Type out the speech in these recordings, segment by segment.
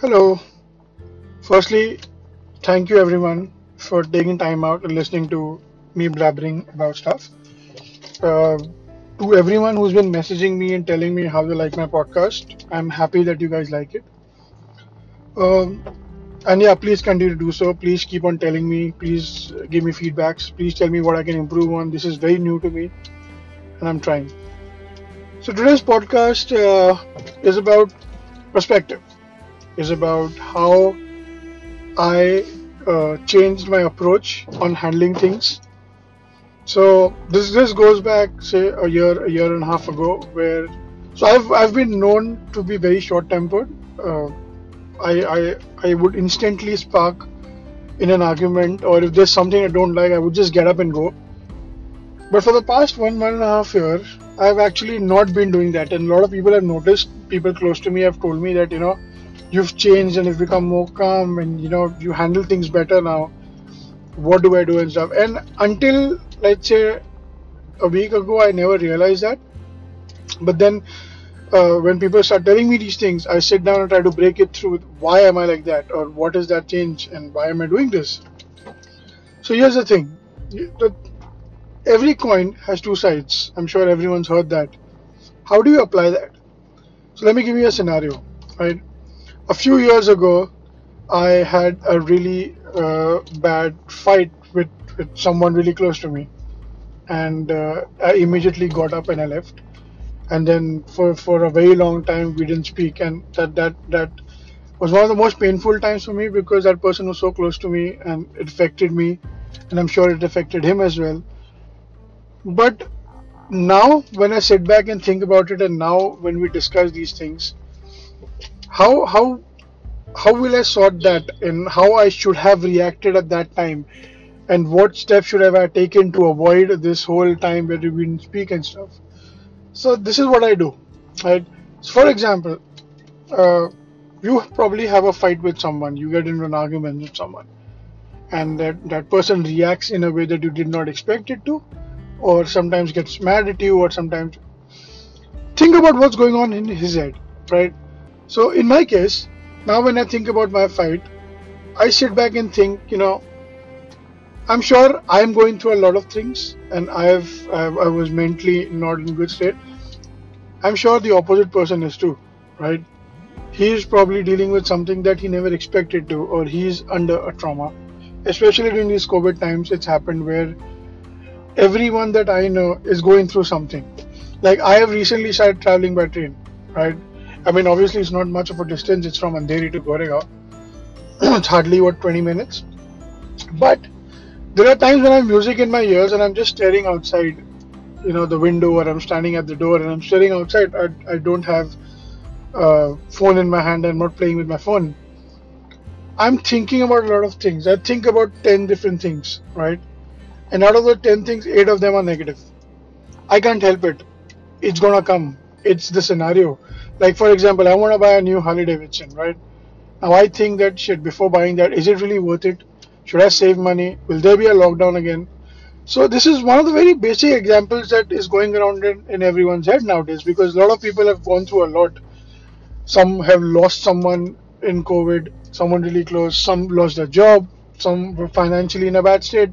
Hello. Firstly, thank you everyone for taking time out and listening to me blabbering about stuff. Uh, to everyone who's been messaging me and telling me how they like my podcast, I'm happy that you guys like it. Um, and yeah, please continue to do so. Please keep on telling me. Please give me feedbacks. Please tell me what I can improve on. This is very new to me, and I'm trying. So today's podcast uh, is about perspective. Is about how I uh, changed my approach on handling things. So this this goes back say a year a year and a half ago where so I've I've been known to be very short tempered. Uh, I, I I would instantly spark in an argument or if there's something I don't like I would just get up and go. But for the past one one and a half year I've actually not been doing that and a lot of people have noticed people close to me have told me that you know you've changed and you've become more calm and you know you handle things better now. What do i do and stuff. And until let's say a week ago i never realized that. But then uh, when people start telling me these things i sit down and try to break it through why am i like that? Or what is that change? And why am i doing this? So here's the thing. Every coin has two sides. I'm sure everyone's heard that. How do you apply that? So let me give you a scenario right a few years ago, I had a really uh, bad fight with, with someone really close to me, and uh, I immediately got up and I left. And then for, for a very long time we didn't speak, and that that that was one of the most painful times for me because that person was so close to me and it affected me, and I'm sure it affected him as well. But now when I sit back and think about it, and now when we discuss these things how how how will I sort that and how I should have reacted at that time and what steps should have I taken to avoid this whole time where we didn't speak and stuff. So this is what I do. Right. So for example, uh, you probably have a fight with someone, you get into an argument with someone, and that, that person reacts in a way that you did not expect it to, or sometimes gets mad at you, or sometimes think about what's going on in his head, right? So in my case, now when I think about my fight, I sit back and think, you know, I'm sure I'm going through a lot of things, and I have I was mentally not in good state. I'm sure the opposite person is too, right? He's probably dealing with something that he never expected to, or he's under a trauma. Especially during these COVID times, it's happened where everyone that I know is going through something. Like I have recently started traveling by train, right? I mean, obviously, it's not much of a distance. It's from Andheri to Goregaon. it's hardly what 20 minutes. But there are times when I have music in my ears and I'm just staring outside, you know, the window, or I'm standing at the door and I'm staring outside. I, I don't have a phone in my hand. I'm not playing with my phone. I'm thinking about a lot of things. I think about 10 different things, right? And out of the 10 things, 8 of them are negative. I can't help it. It's gonna come. It's the scenario like for example, I want to buy a new Harley Davidson, right? Now I think that shit before buying that, is it really worth it? Should I save money? Will there be a lockdown again? So this is one of the very basic examples that is going around in, in everyone's head nowadays because a lot of people have gone through a lot. Some have lost someone in COVID, someone really close, some lost their job, some were financially in a bad state.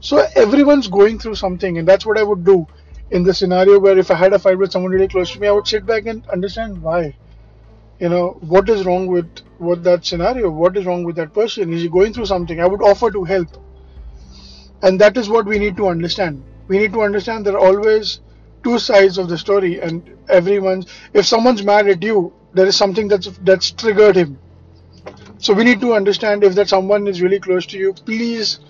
So everyone's going through something, and that's what I would do in the scenario where if I had a fight with someone really close to me, I would sit back and understand why. You know, what is wrong with what that scenario? What is wrong with that person? Is he going through something? I would offer to help. And that is what we need to understand. We need to understand there are always two sides of the story and everyone's if someone's mad at you, there is something that's that's triggered him. So we need to understand if that someone is really close to you, please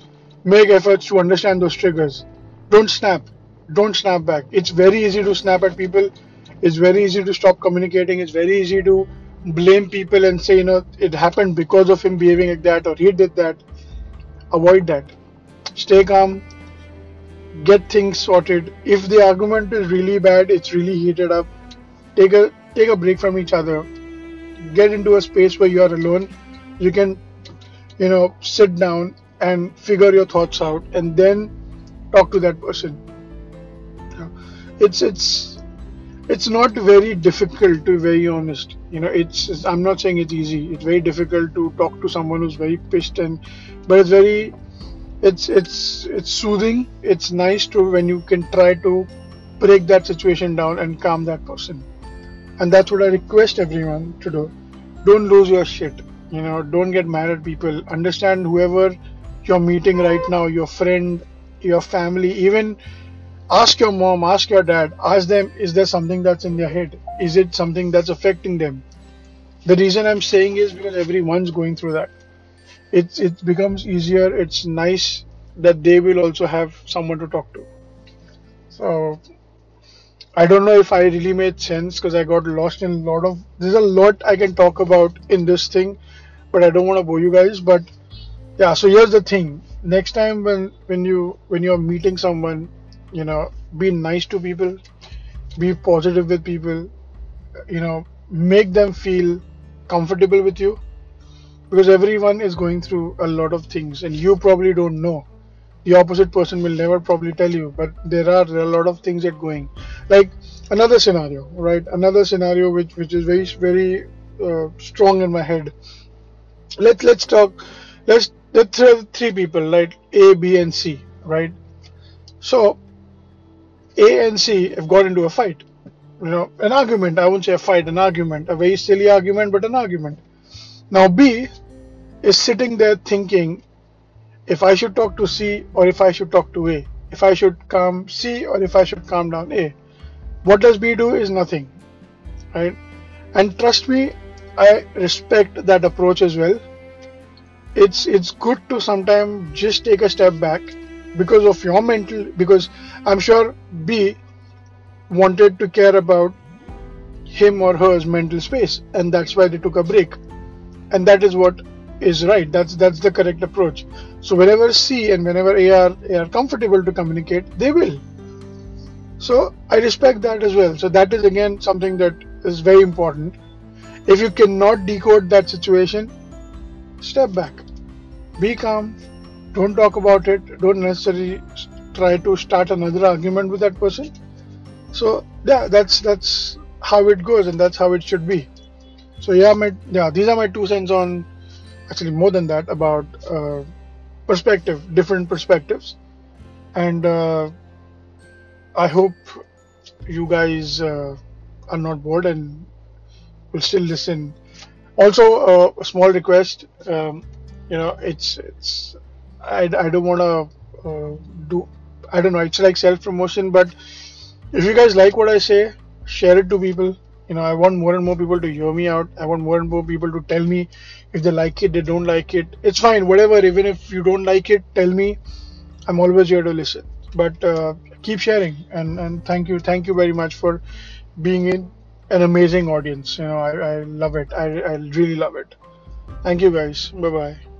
make efforts to understand those triggers. Don't snap don't snap back. It's very easy to snap at people. It's very easy to stop communicating. It's very easy to blame people and say, you know, it happened because of him behaving like that or he did that. Avoid that. Stay calm. Get things sorted. If the argument is really bad, it's really heated up. Take a take a break from each other. Get into a space where you are alone. You can, you know, sit down and figure your thoughts out and then talk to that person it's it's it's not very difficult to be very honest. You know it's, it's i'm not saying it's easy. It's very difficult to talk to someone who's very pissed and but it's very it's it's it's soothing. It's nice to when you can try to break that situation down and calm that person. And that's what i request everyone to do. Don't lose your shit. You know don't get mad at people. Understand whoever you're meeting right now your friend your family even ask your mom ask your dad ask them is there something that's in their head? Is it something that's affecting them? The reason i'm saying is because everyone's going through that. It it becomes easier it's nice that they will also have someone to talk to. So i don't know if i really made sense because i got lost in a lot of there's a lot i can talk about in this thing but i don't want to bore you guys but yeah so here's the thing. Next time when when you when you're meeting someone you know be nice to people be positive with people you know make them feel comfortable with you. Because everyone is going through a lot of things and you probably don't know. The opposite person will never probably tell you but there are a lot of things that going. Like another scenario right? Another scenario which which is very very uh, strong in my head. Let's let's talk let's let's three people like a b and c right? So a and C have got into a fight. You know, an argument. I won't say a fight, an argument. A very silly argument, but an argument. Now B is sitting there thinking if I should talk to C or if I should talk to A. If I should calm C or if I should calm down A. What does B do is nothing. Right? And trust me, I respect that approach as well. It's it's good to sometimes just take a step back because of your mental because i'm sure b wanted to care about him or her's mental space and that's why they took a break. And that is what is right. That's that's the correct approach. So whenever c and whenever a are, a are comfortable to communicate they will. So i respect that as well. So that is again something that is very important. If you cannot decode that situation step back. Be calm don't talk about it. Don't necessarily try to start another argument with that person. So yeah that's that's how it goes and that's how it should be. So yeah my yeah these are my two cents on actually more than that about uh, perspective different perspectives. And uh, i hope you guys uh, are not bored and will still listen. Also uh, a small request um, you know it's it's I, I don't want to uh, do I don't know it's like self promotion but if you guys like what I say share it to people. You know I want more and more people to hear me out. I want more and more people to tell me if they like it they don't like it. It's fine whatever even if you don't like it tell me. I'm always here to listen. But uh, keep sharing and and thank you thank you very much for being in an amazing audience. You know I, I love it. I, I really love it. Thank you guys. Bye bye